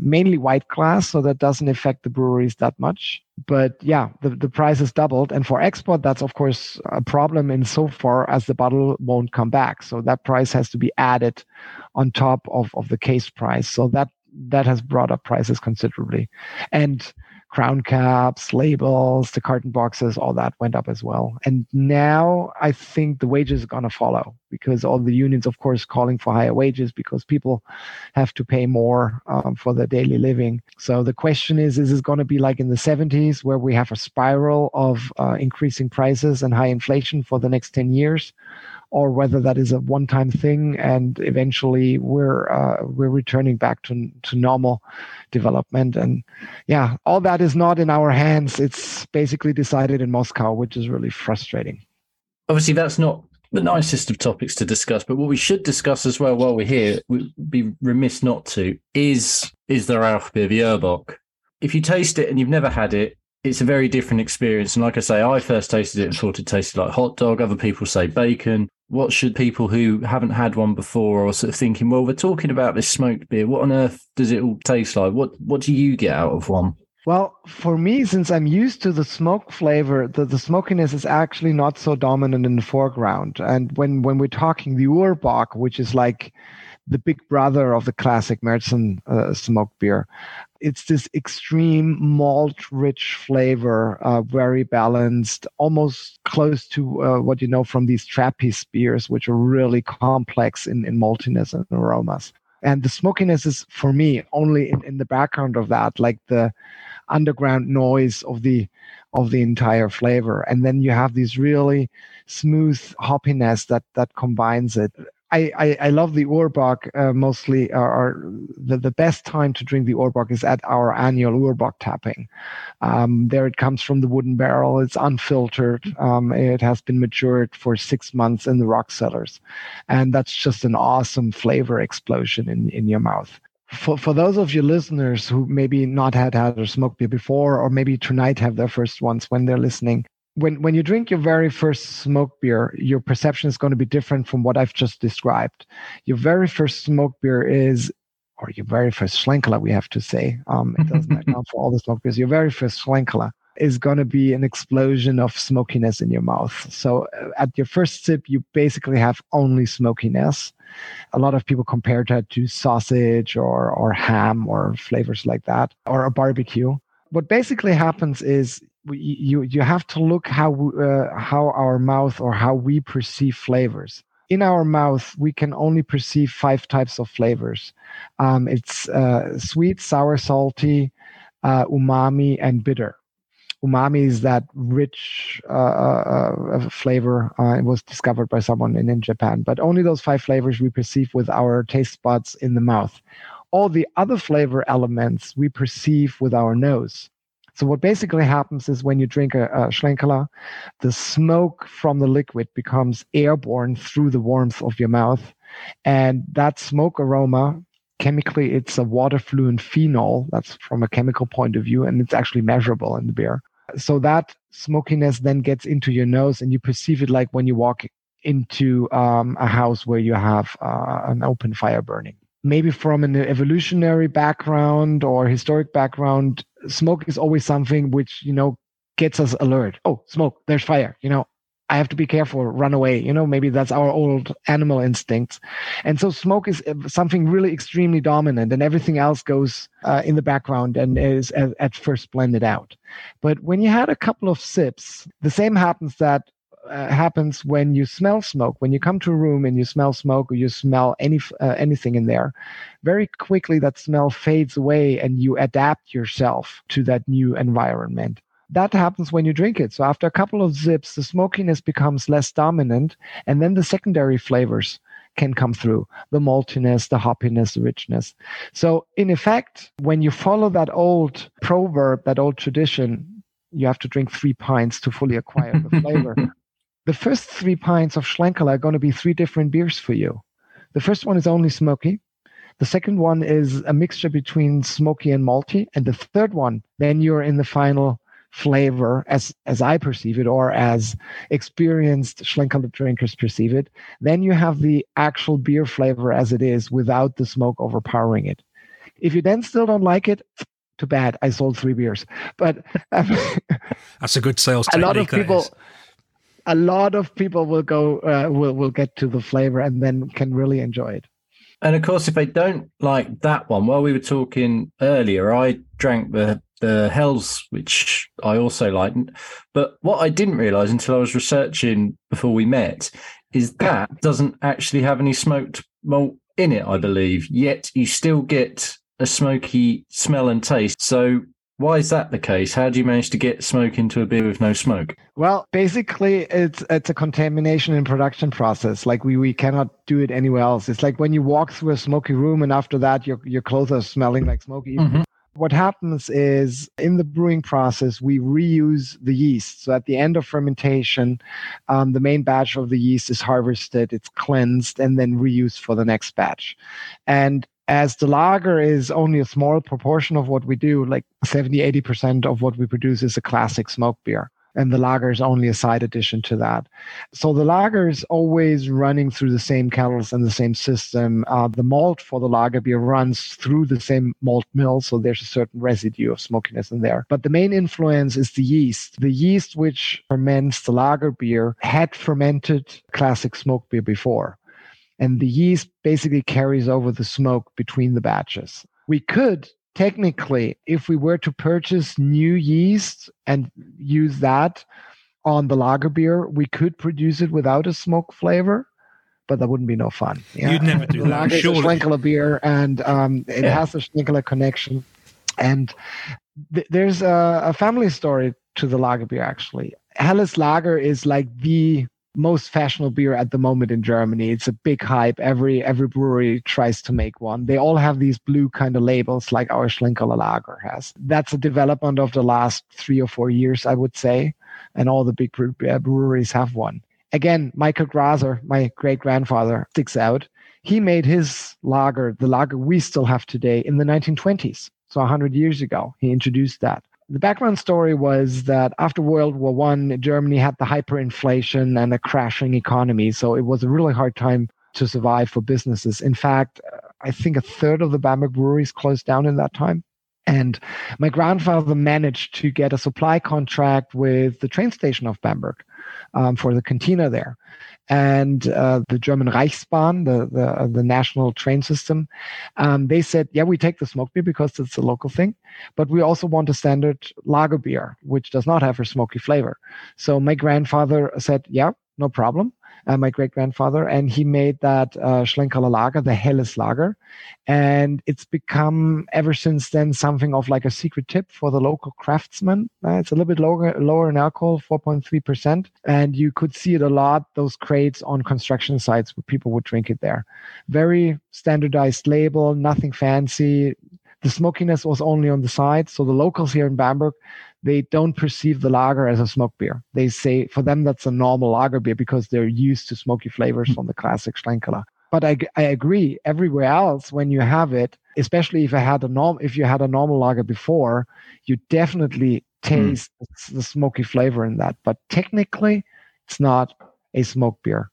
mainly white glass, so that doesn't affect the breweries that much. But yeah, the, the price has doubled. And for export, that's of course a problem in so far as the bottle won't come back. So that price has to be added on top of, of the case price. So that that has brought up prices considerably. And crown caps, labels, the carton boxes, all that went up as well. And now I think the wages are going to follow because all the unions, of course, calling for higher wages because people have to pay more um, for their daily living. So the question is, is it going to be like in the 70s where we have a spiral of uh, increasing prices and high inflation for the next 10 years? Or whether that is a one-time thing and eventually we're uh, we're returning back to to normal development and yeah all that is not in our hands it's basically decided in Moscow which is really frustrating obviously that's not the nicest of topics to discuss but what we should discuss as well while we're here we'd be remiss not to is is the Rauchbier if you taste it and you've never had it it's a very different experience. And like I say, I first tasted it and thought it tasted like hot dog. Other people say bacon. What should people who haven't had one before or sort of thinking, well, we're talking about this smoked beer. What on earth does it all taste like? What what do you get out of one? Well, for me, since I'm used to the smoke flavor, the, the smokiness is actually not so dominant in the foreground. And when, when we're talking the Urbock, which is like the big brother of the classic Märzen uh, smoked beer. It's this extreme malt rich flavor, uh, very balanced, almost close to uh, what you know from these Trappist beers, which are really complex in, in maltiness and aromas. And the smokiness is, for me, only in, in the background of that, like the underground noise of the of the entire flavor. And then you have these really smooth hoppiness that that combines it. I, I, I love the Urbock uh, mostly, uh, or the, the best time to drink the Urbock is at our annual Urbock tapping. Um, there it comes from the wooden barrel. It's unfiltered. Um, it has been matured for six months in the rock cellars. And that's just an awesome flavor explosion in, in your mouth for, for those of your listeners who maybe not had had a smoke beer before, or maybe tonight have their first ones when they're listening, when when you drink your very first smoke beer, your perception is going to be different from what I've just described. Your very first smoke beer is, or your very first Schlenkerla, we have to say. Um, it doesn't account for all the smoke beers. Your very first Schlenkerla is going to be an explosion of smokiness in your mouth. So uh, at your first sip, you basically have only smokiness a lot of people compare that to sausage or or ham or flavors like that or a barbecue. What basically happens is you you have to look how uh, how our mouth or how we perceive flavors. In our mouth, we can only perceive five types of flavors. Um, it's uh, sweet, sour, salty, uh, umami, and bitter umami is that rich uh, uh, uh, flavor. It was discovered by someone in, in Japan, but only those five flavors we perceive with our taste buds in the mouth. All the other flavor elements we perceive with our nose. So what basically happens is when you drink a, a the smoke from the liquid becomes airborne through the warmth of your mouth, and that smoke aroma chemically it's a water fluent phenol. That's from a chemical point of view and it's actually measurable in the beer. So that smokiness then gets into your nose and you perceive it like when you walk into um, a house where you have uh, an open fire burning maybe from an evolutionary background or historic background smoke is always something which you know gets us alert oh smoke there's fire you know I have to be careful, run away. You know, maybe that's our old animal instincts. And so smoke is uh, something really extremely dominant and everything else goes uh, in the background and is at, at first blended out. But when you had a couple of sips, the same happens that uh, happens when you smell smoke. When you come to a room and you smell smoke or you smell any uh, anything in there, very quickly that smell fades away and you adapt yourself to that new environment that happens when you drink it. So after a couple of zips, the smokiness becomes less dominant, and then the secondary flavors can come through the maltiness, the hoppiness, the richness. So, in effect, when you follow that old proverb, that old tradition, you have to drink three pints to fully acquire the flavor. The first three pints of Schlenkerla are going to be three different beers for you. The first one is only smoky. The second one is a mixture between smoky and malty. And the third one, then you're in the final flavor as as I perceive it or as experienced Schlenkerla drinkers perceive it, then you have the actual beer flavor as it is without the smoke overpowering it. If you then still don't like it, too bad. I sold three beers. But um, that's a good sales technique. A lot of people a lot of people will go uh, will will get to the flavor and then can really enjoy it. And of course, if they don't like that one, while we were talking earlier, I drank the the Helles, which I also like. But what I didn't realize until I was researching before we met is that doesn't actually have any smoked malt in it, I believe. Yet you still get a smoky smell and taste. So why is that the case? How do you manage to get smoke into a beer with no smoke? Well, basically, it's it's a contamination in production process. Like we, we cannot do it anywhere else. It's like when you walk through a smoky room and after that your your clothes are smelling like smoky. Mm-hmm what happens is in the brewing process, we reuse the yeast. So at the end of fermentation, um, the main batch of the yeast is harvested, it's cleansed, and then reused for the next batch. And as the lager is only a small proportion of what we do, like 70, 80% of what we produce is a classic smoke beer and the lager is only a side addition to that. So the lager is always running through the same kettles and the same system. Uh, the malt for the lager beer runs through the same malt mill, so there's a certain residue of smokiness in there. But the main influence is the yeast. The yeast which ferments the lager beer had fermented classic smoke beer before. And the yeast basically carries over the smoke between the batches. We could technically, if we were to purchase new yeast and use that on the lager beer, we could produce it without a smoke flavor, but that wouldn't be no fun. Yeah? You'd never do that. Is a beer, and um, it yeah. has a Schlenkerla connection. And th- there's a, a family story to the lager beer, actually. Helles Lager is like the most fashionable beer at the moment in Germany. It's a big hype. Every every brewery tries to make one. They all have these blue kind of labels like our Schlenkerla Lager has. That's a development of the last three or four years, I would say, and all the big uh, breweries have one. Again, Michael Graser, my great grandfather, sticks out. He made his lager, the lager we still have today, in the 1920s. So 100 years ago, he introduced that the background story was that after World War One, Germany had the hyperinflation and a crashing economy, so it was a really hard time to survive for businesses. In fact, I think a third of the Bamberg breweries closed down in that time. And my grandfather managed to get a supply contract with the train station of Bamberg um, for the cantina there and uh, the German Reichsbahn, the the, uh, the national train system, um, they said, yeah, we take the smoke beer because it's a local thing, but we also want a standard lager beer, which does not have a smoky flavor. So my grandfather said, yeah, no problem uh, my great grandfather, and he made that uh, Schlenkerla Lager, the Helles Lager, and it's become ever since then something of like a secret tip for the local craftsmen. Uh, it's a little bit lower lower in alcohol, 4.3 percent, and you could see it a lot. Those crates on construction sites where people would drink it there. Very standardized label, nothing fancy. The smokiness was only on the side, so the locals here in Bamberg they don't perceive the lager as a smoke beer. They say for them that's a normal lager beer because they're used to smoky flavors from the classic Schlenkerla. But I, I agree. Everywhere else, when you have it, especially if I had a norm, if you had a normal lager before, you definitely hmm. taste mm. the smoky flavor in that. But technically, it's not a smoke beer.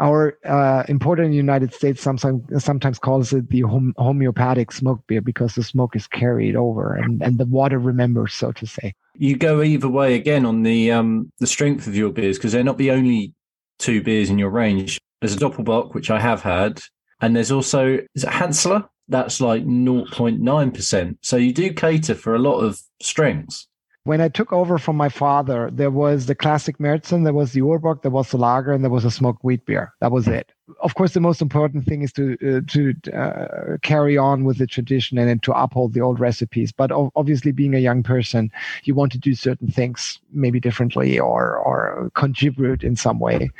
Our uh, importer in the United States sometimes sometimes calls it the hom- homeopathic smoke beer because the smoke is carried over and, and the water remembers, so to say you go either way again on the um the strength of your beers because they're not the only two beers in your range. There's a Doppelbock, which I have had, and there's also is it Hanseler? That's like 0.9%. So you do cater for a lot of strengths. When I took over from my father, there was the classic Märzen, there was the Urbock, there was the lager, and there was a smoked wheat beer. That was it. Of course, the most important thing is to uh, to uh, carry on with the tradition and to uphold the old recipes. But obviously, being a young person, you want to do certain things maybe differently or or contribute in some way.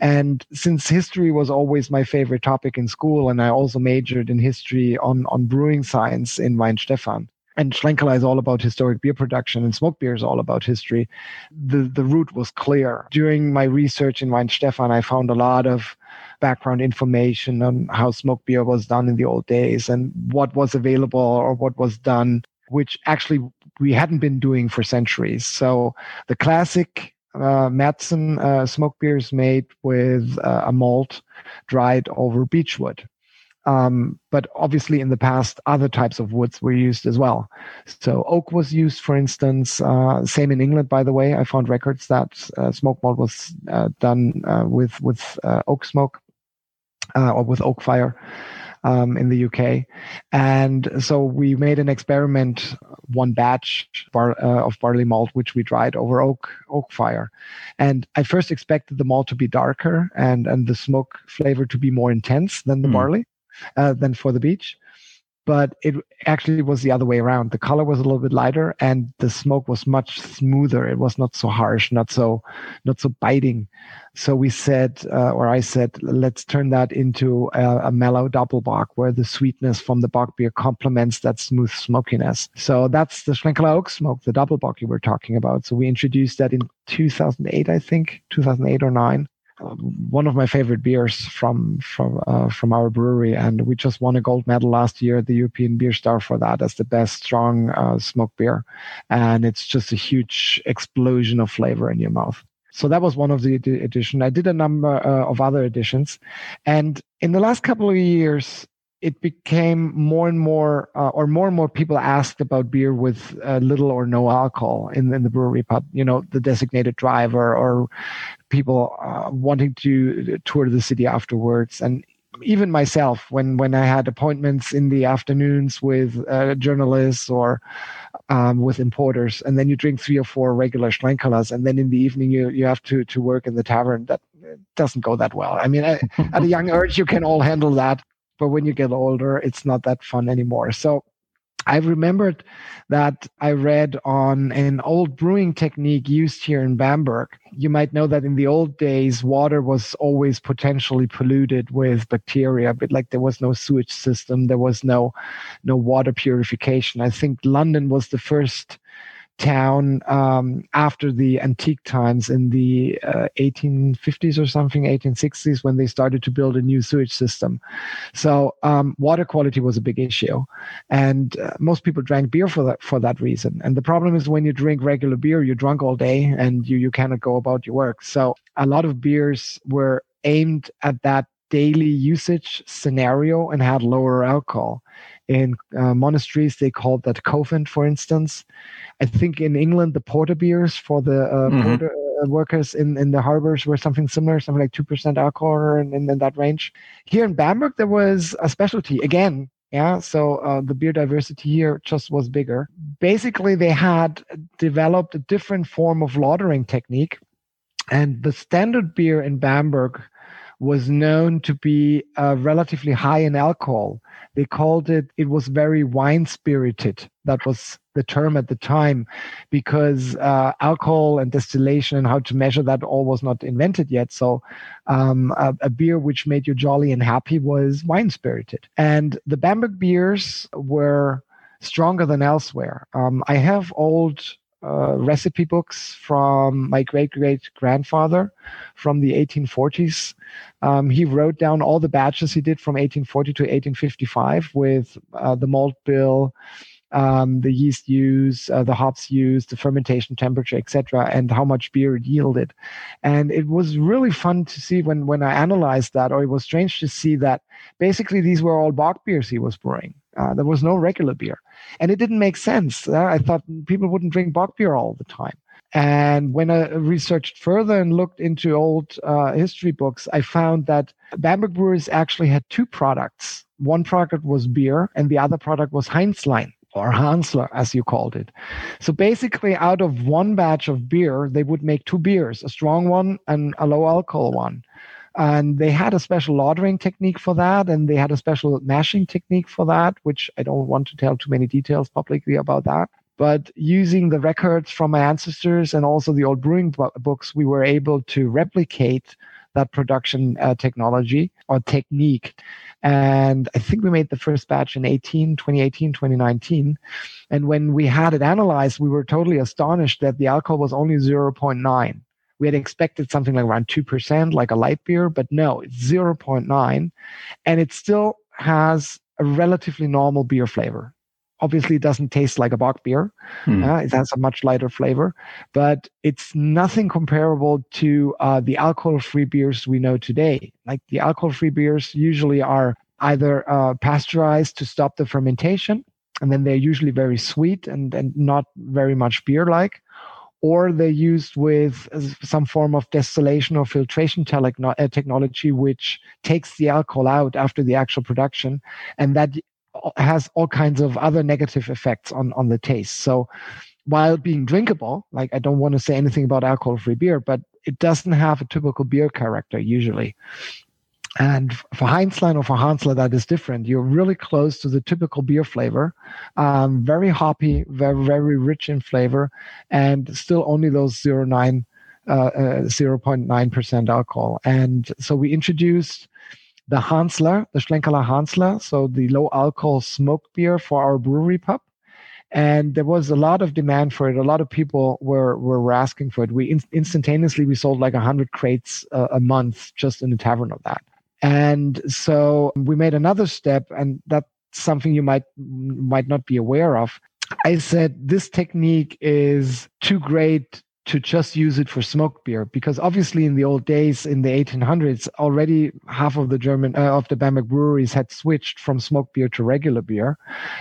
And since history was always my favorite topic in school, and I also majored in history on on brewing science in Weihenstephan, and Schlenkerla is all about historic beer production and smoke beer is all about history. The the route was clear. During my research in Weihenstephan, I found a lot of background information on how smoke beer was done in the old days and what was available or what was done, which actually we hadn't been doing for centuries. So the classic uh, Märzen uh, smoke beer is made with uh, a malt dried over beechwood. Um, but obviously, in the past, other types of woods were used as well. So oak was used, for instance. Uh, same in England, by the way. I found records that uh, smoke malt was uh, done uh, with with uh, oak smoke uh, or with oak fire. Um, in the UK. And so we made an experiment, one batch bar, uh, of barley malt, which we dried over oak oak fire. And I first expected the malt to be darker and and the smoke flavor to be more intense than the mm. barley uh, than for the beech. But it actually was the other way around. The color was a little bit lighter, and the smoke was much smoother. It was not so harsh, not so, not so biting. So we said, uh, or I said, let's turn that into a, a mellow Doppelbock, where the sweetness from the bock beer complements that smooth smokiness. So that's the Schlenkerla Oak Smoke, the Doppelbock you were talking about. So we introduced that in 2008, I think, 2008 or nine one of my favorite beers from from uh, from our brewery, and we just won a gold medal last year at the European Beer Star for that as the best strong uh, smoke beer, and it's just a huge explosion of flavor in your mouth. So that was one of the edition. I did a number uh, of other editions, and in the last couple of years, it became more and more, uh, or more and more people asked about beer with uh, little or no alcohol in, in the brewery pub. You know, the designated driver or people uh, wanting to tour the city afterwards. And even myself when when I had appointments in the afternoons with uh, journalists or um, with importers, and then you drink three or four regular Schlenkerlas, and then in the evening you you have to to work in the tavern. That doesn't go that well. I mean, at a young age you can all handle that, but when you get older, it's not that fun anymore. So I remembered that I read on an old brewing technique used here in Bamberg. You might know that in the old days, water was always potentially polluted with bacteria, but like there was no sewage system, there was no no water purification. I think London was the first town um, after the antique times in the uh, 1850s or something, 1860s, when they started to build a new sewage system. So um, water quality was a big issue, and uh, most people drank beer for that for that reason. And the problem is when you drink regular beer, you're drunk all day and you you cannot go about your work. So a lot of beers were aimed at that daily usage scenario and had lower alcohol in uh, monasteries they called that Kofent for instance. I think in england the porter beers for the uh, mm-hmm. porter uh, workers in, in the harbors were something similar something like 2% alcohol and in, in, that range. Here in bamberg there was a specialty again yeah? So uh, the beer diversity here just was bigger. Basically they had developed a different form of lautering technique and the standard beer in bamberg was known to be uh, relatively high in alcohol. They called it, it was very wine spirited. That was the term at the time because uh, alcohol and distillation and how to measure that all was not invented yet. So um, a, a, beer which made you jolly and happy was wine spirited. And the Bamberg beers were stronger than elsewhere. Um, I have old uh, recipe books from my great great grandfather from the 1840s. Um, he wrote down all the batches he did from 1840 to 1855 with uh, the malt bill, um, the yeast use, uh, the hops used, the fermentation temperature, etc., and how much beer it yielded. And it was really fun to see when when I analyzed that, or it was strange to see that basically these were all bock beers he was brewing. Uh, there was no regular beer, and it didn't make sense. Uh, I thought people wouldn't drink bock beer all the time. And when I researched further and looked into old uh, history books, I found that Bamberg Breweries actually had two products. One product was beer, and the other product was Heinzlein or Hansler, as you called it. So basically, out of one batch of beer, they would make two beers, a strong one and a low alcohol one. And they had a special lautering technique for that, and they had a special mashing technique for that, which I don't want to tell too many details publicly about that. But using the records from my ancestors and also the old brewing books, we were able to replicate that production uh, technology or technique. And I think we made the first batch in 18, 2018, 2019. And when we had it analyzed, we were totally astonished that the alcohol was only 0.9. We had expected something like around 2%, like a light beer, but no, it's 0.9. And it still has a relatively normal beer flavor. Obviously, it doesn't taste like a bock beer. Hmm. Uh, it has a much lighter flavor, but it's nothing comparable to uh, the alcohol-free beers we know today. Like the alcohol-free beers usually are either uh, pasteurized to stop the fermentation, and then they're usually very sweet and, and not very much beer-like, or they're used with some form of distillation or filtration uh, technology, which takes the alcohol out after the actual production, and that has all kinds of other negative effects on on the taste. So, while being drinkable, like I don't want to say anything about alcohol-free beer, but it doesn't have a typical beer character usually. And for Heinzlein or for Hansler, that is different. You're really close to the typical beer flavor, um, very hoppy, very very rich in flavor, and still only those 0.9 uh, uh, 0.9% alcohol. And so we introduced the Hansler, the Schlenkerla Hansler, so the low alcohol smoked beer for our brewery pub. And there was a lot of demand for it. A lot of people were were asking for it. We in, instantaneously we sold like hundred crates uh, a month just in the tavern of that. And so we made another step, and that's something you might might not be aware of. I said this technique is too great to just use it for smoked beer because obviously in the old days in the 1800s already half of the german uh, of the bamberg breweries had switched from smoked beer to regular beer.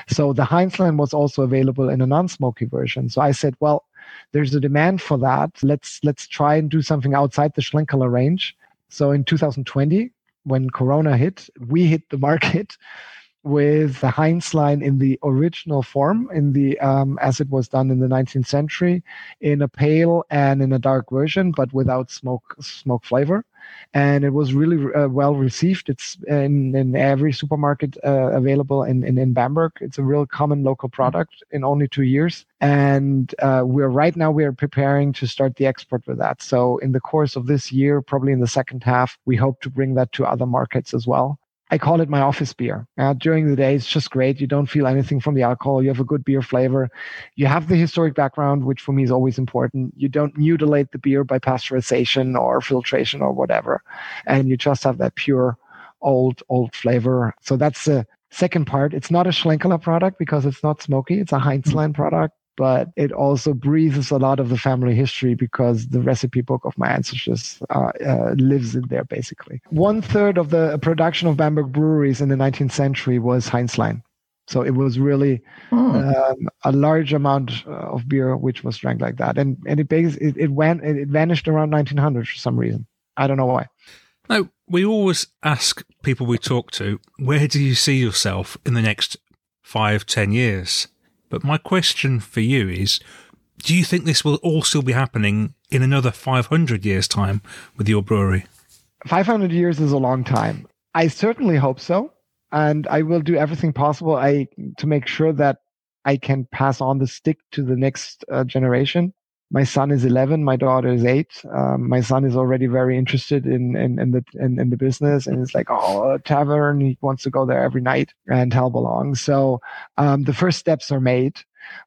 So the heinzlein was also available in a non-smoky version. So i said well there's a demand for that. Let's let's try and do something outside the schlenkerla range. So in 2020 when Corona hit, we hit the market with the Heinzlein in the original form, in the um, as it was done in the 19th century, in a pale and in a dark version, but without smoke smoke flavor. And it was really uh, well received. It's in, in every supermarket uh, available in, in, in Bamberg. It's a real common local product in only two years. And uh, we're right now we're preparing to start the export with that. So in the course of this year, probably in the second half, we hope to bring that to other markets as well. I call it my office beer. Uh, during the day, it's just great. You don't feel anything from the alcohol. You have a good beer flavor. You have the historic background, which for me is always important. You don't mutilate the beer by pasteurization or filtration or whatever. And you just have that pure old, old flavor. So that's the second part. It's not a Schlenkerla product because it's not smoky. It's a Heinzlein product but it also breathes a lot of the family history because the recipe book of my ancestors uh, uh, lives in there basically. One third of the production of Bamberg breweries in the 19th century was Heinzlein. So it was really oh. um, a large amount uh, of beer which was drank like that, and and it it, it went it vanished around 1900 for some reason. I don't know why. Now we always ask people we talk to, where do you see yourself in the next five, ten years? But my question for you is do you think this will all still be happening in another 500 years' time with your brewery? 500 years is a long time. I certainly hope so. And I will do everything possible I, to make sure that I can pass on the stick to the next uh, generation. My son is 11. My daughter is eight. Um, my son is already very interested in, in, in the, in, in, the business and it's like, oh, a tavern. He wants to go there every night and help along. So, um, the first steps are made.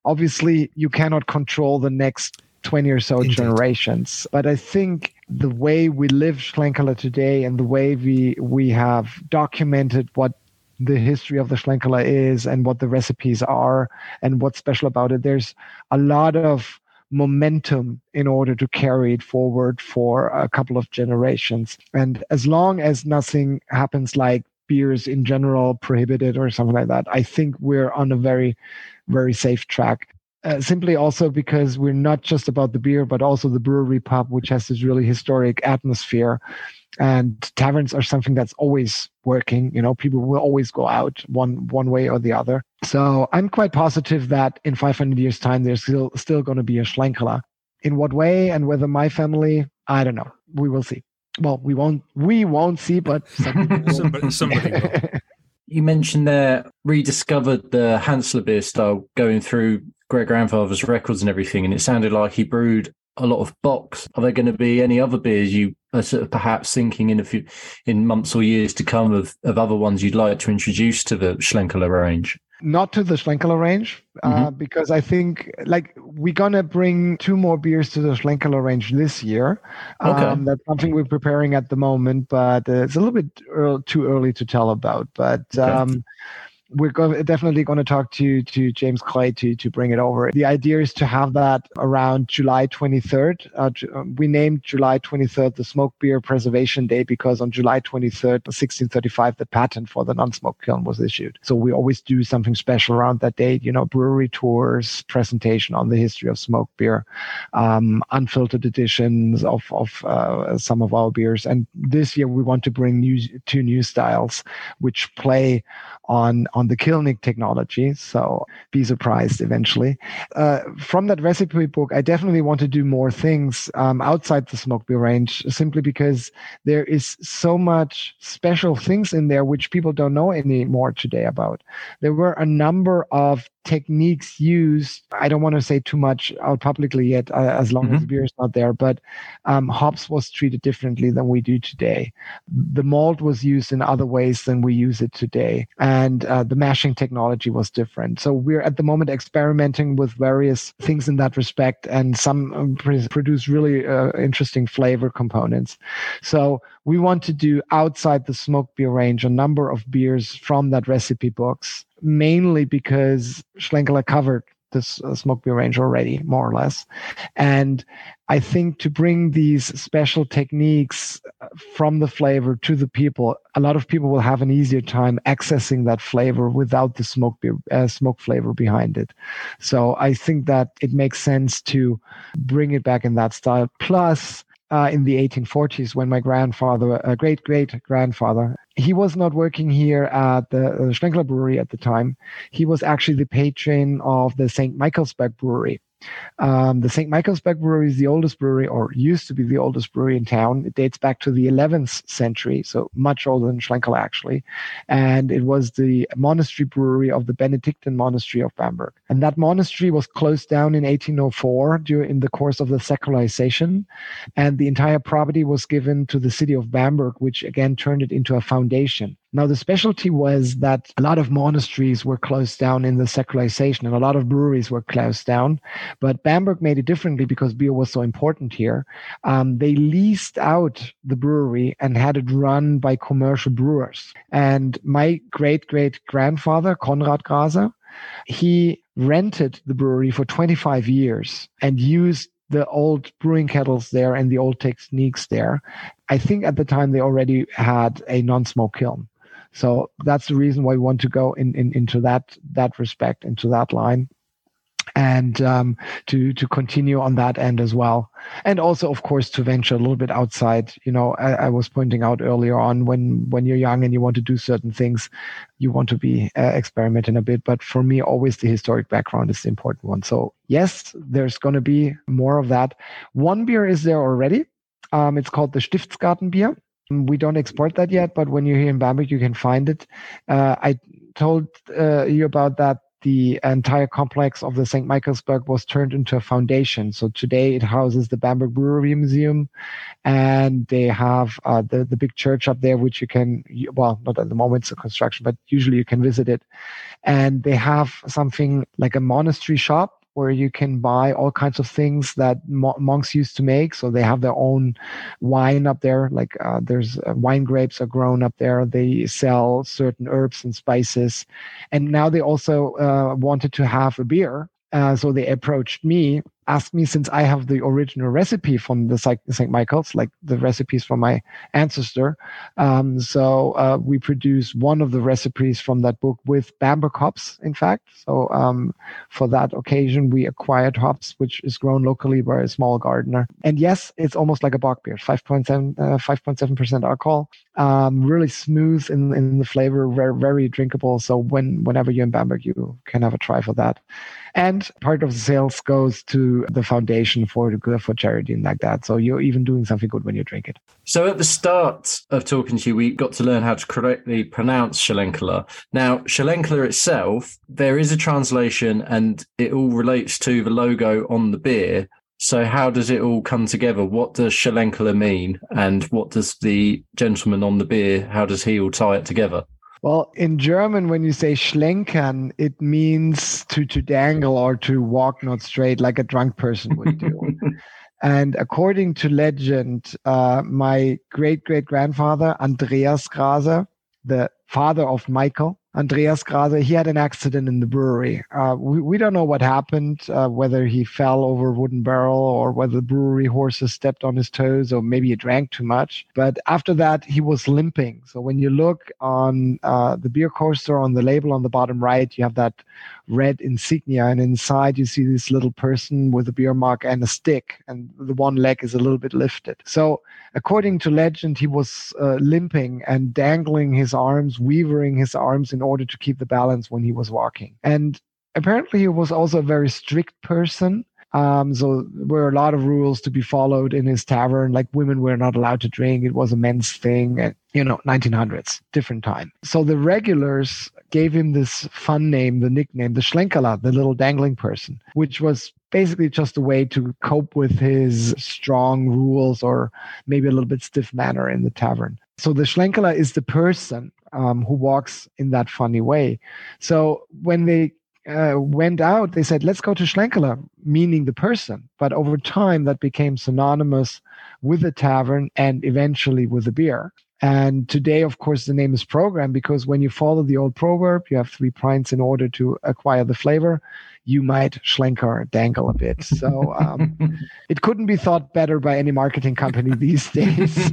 Obviously, you cannot control the next 20 or so Indeed. generations. But I think the way we live Schlenkerla today and the way we, we have documented what the history of the Schlenkerla is and what the recipes are and what's special about it, there's a lot of momentum in order to carry it forward for a couple of generations. And as long as nothing happens like beers in general prohibited or something like that, I think we're on a very, very safe track. Uh, simply also because we're not just about the beer, but also the brewery pub, which has this really historic atmosphere and taverns are something that's always working you know people will always go out one one way or the other. So i'm quite positive that in 500 years time there's still still going to be a schlenkerla in what way and whether my family i don't know. We will see. Well we won't we won't see but somebody, somebody will. you mentioned there rediscovered the Hansler beer style going through great grandfather's records and everything, and it sounded like he brewed a lot of box. Are there going to be any other beers you are sort of perhaps thinking in a few in months or years to come of, of other ones you'd like to introduce to the Schlenkerla range? Not to the Schlenkerla range, uh, mm-hmm. uh, because I think like we're gonna bring two more beers to the Schlenkerla range this year. Okay. Um, that's something we're preparing at the moment, but uh, it's a little bit early, too early to tell about. But okay. um, we're go- definitely going to talk to to James Clay to to bring it over. The idea is to have that around July 23rd. Uh, um, we named July 23rd the Smoke Beer Preservation Day because on July 23rd, 1635, the patent for the non-smoke kiln was issued. So we always do something special around that date. You know, brewery tours, presentation on the history of smoke beer, um, unfiltered editions of of uh, some of our beers, and this year we want to bring new two new styles which play on on the kilning technology. So be surprised eventually. Uh, from that recipe book, I definitely want to do more things um, outside the smoke beer range, simply because there is so much special things in there which people don't know anymore today about. There were a number of techniques used. I don't want to say too much out publicly yet, uh, as long mm-hmm. as beer is not there. But um, hops was treated differently than we do today. The malt was used in other ways than we use it today, and uh, the mashing technology was different. So we're at the moment experimenting with various things in that respect, and some um, produce really uh, interesting flavor components. So we want to do outside the smoke beer range a number of beers from that recipe books mainly because Schlenkerla covered this uh, smoke beer range already, more or less. And I think to bring these special techniques uh, from the flavor to the people, a lot of people will have an easier time accessing that flavor without the smoke beer, uh, smoke flavor behind it. So I think that it makes sense to bring it back in that style. Plus, uh, in the 1840s when my grandfather, uh, great great grandfather, he was not working here at the uh, Schlenkerla Brewery at the time. He was actually the patron of the St. Michaelsberg Brewery. Um, the St. Michaelsberg Brewery is the oldest brewery, or used to be the oldest brewery in town. It dates back to the 11th century, so much older than Schlenkerla, actually. And it was the monastery brewery of the Benedictine monastery of Bamberg. And that monastery was closed down in 1804 during the course of the secularization. And the entire property was given to the city of Bamberg, which again turned it into a foundation. Now, the specialty was that a lot of monasteries were closed down in the secularization and a lot of breweries were closed down. But Bamberg made it differently because beer was so important here. Um, they leased out the brewery and had it run by commercial brewers. And my great great grandfather, Konrad Graser, he rented the brewery for 25 years and used the old brewing kettles there and the old techniques there. I think at the time they already had a non-smoke kiln. So that's the reason why we want to go in, in into that that respect, into that line, and um, to to continue on that end as well, and also of course to venture a little bit outside. You know, I, I was pointing out earlier on when when you're young and you want to do certain things, you want to be uh, experimenting a bit. But for me, always the historic background is the important one. So yes, there's going to be more of that. One beer is there already. Um, it's called the Stiftsgarten beer we don't export that yet, but when you're here in Bamberg, you can find it. Uh, I told uh, you about that. The entire complex of the St. Michaelsberg was turned into a foundation. So today it houses the Bamberg Brewery Museum, and they have uh, the the big church up there, which you can well not at the moment it's a construction, but usually you can visit it. And they have something like a monastery shop where you can buy all kinds of things that mo- monks used to make. So they have their own wine up there. Like uh, there's uh, wine grapes are grown up there. They sell certain herbs and spices, and now they also uh, wanted to have a beer. Uh, so they approached me asked me since I have the original recipe from the St. Michael's, like the recipes from my ancestor. Um, so uh, we produce one of the recipes from that book with Bamberg hops, in fact. So um, for that occasion, we acquired hops, which is grown locally by a small gardener. And yes, it's almost like a bock beer, 5.7, uh, 5.7% alcohol. Um, really smooth in, in the flavor, very, very drinkable. So when whenever you're in Bamberg, you can have a try for that. And part of the sales goes to the foundation for for charity and like that. So you're even doing something good when you drink it. So at the start of talking to you, we got to learn how to correctly pronounce Schlenkler. Now, Schlenkler itself, there is a translation, and it all relates to the logo on the beer. So how does it all come together? What does Schlenkler mean, and what does the gentleman on the beer? How does he all tie it together? Well, in German, when you say schlenkern, it means to, to dangle or to walk not straight like a drunk person would do. and according to legend, uh, my great great grandfather, Andreas Graser, the father of Michael, Andreas Graser, he had an accident in the brewery. Uh, we, we don't know what happened, uh, whether he fell over a wooden barrel or whether the brewery horses stepped on his toes or maybe he drank too much. But after that, he was limping. So when you look on uh, the beer coaster on the label on the bottom right, you have that red insignia, and inside you see this little person with a beer mark and a stick, and the one leg is a little bit lifted. So according to legend, he was uh, limping and dangling his arms, weavering his arms in order to keep the balance when he was walking. And apparently, he was also a very strict person. Um, so there were a lot of rules to be followed in his tavern. Like women were not allowed to drink; it was a men's thing. And you know, 1900s, different time. So the regulars gave him this fun name, the nickname, the Schlenkerla, the little dangling person, which was basically just a way to cope with his strong rules or maybe a little bit stiff manner in the tavern. So the Schlenkerla is the person um, who walks in that funny way. So when they uh, went out, they said, let's go to Schlenkerla, meaning the person. But over time, that became synonymous with the tavern and eventually with the beer. And today, of course, the name is program because when you follow the old proverb, you have three pints in order to acquire the flavor. You might schlenker dangle a bit. So um, it couldn't be thought better by any marketing company these days.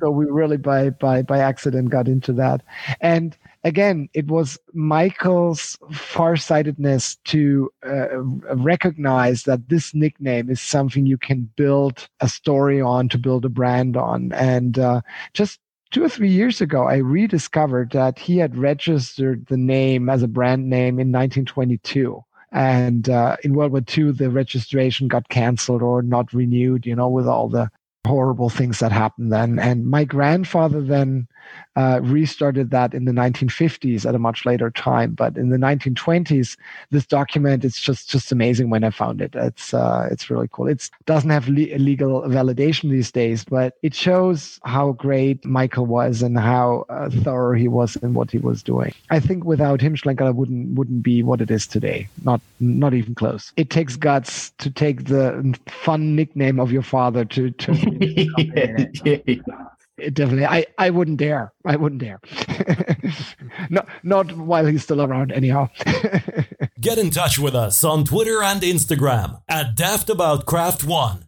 so we really, by by by accident, got into that. And again, it was Michael's farsightedness to uh, recognize that this nickname is something you can build a story on, to build a brand on. And uh, just two or three years ago, I rediscovered that he had registered the name as a brand name in 1922. And uh, in World War II, the registration got canceled or not renewed, you know, with all the horrible things that happened then. And my grandfather then uh, restarted that in the 1950s at a much later time. But in the 1920s, this document is just just amazing. When I found it, it's uh, it's really cool. It doesn't have le- legal validation these days, but it shows how great Michael was and how uh, thorough he was in what he was doing. I think without him, Schlenkerla wouldn't wouldn't be what it is today. Not not even close. It takes guts to take the fun nickname of your father to to. yeah definitely i i wouldn't dare i wouldn't dare. Not not while he's still around anyhow. Get in touch with us on twitter and instagram at daftaboutcraft1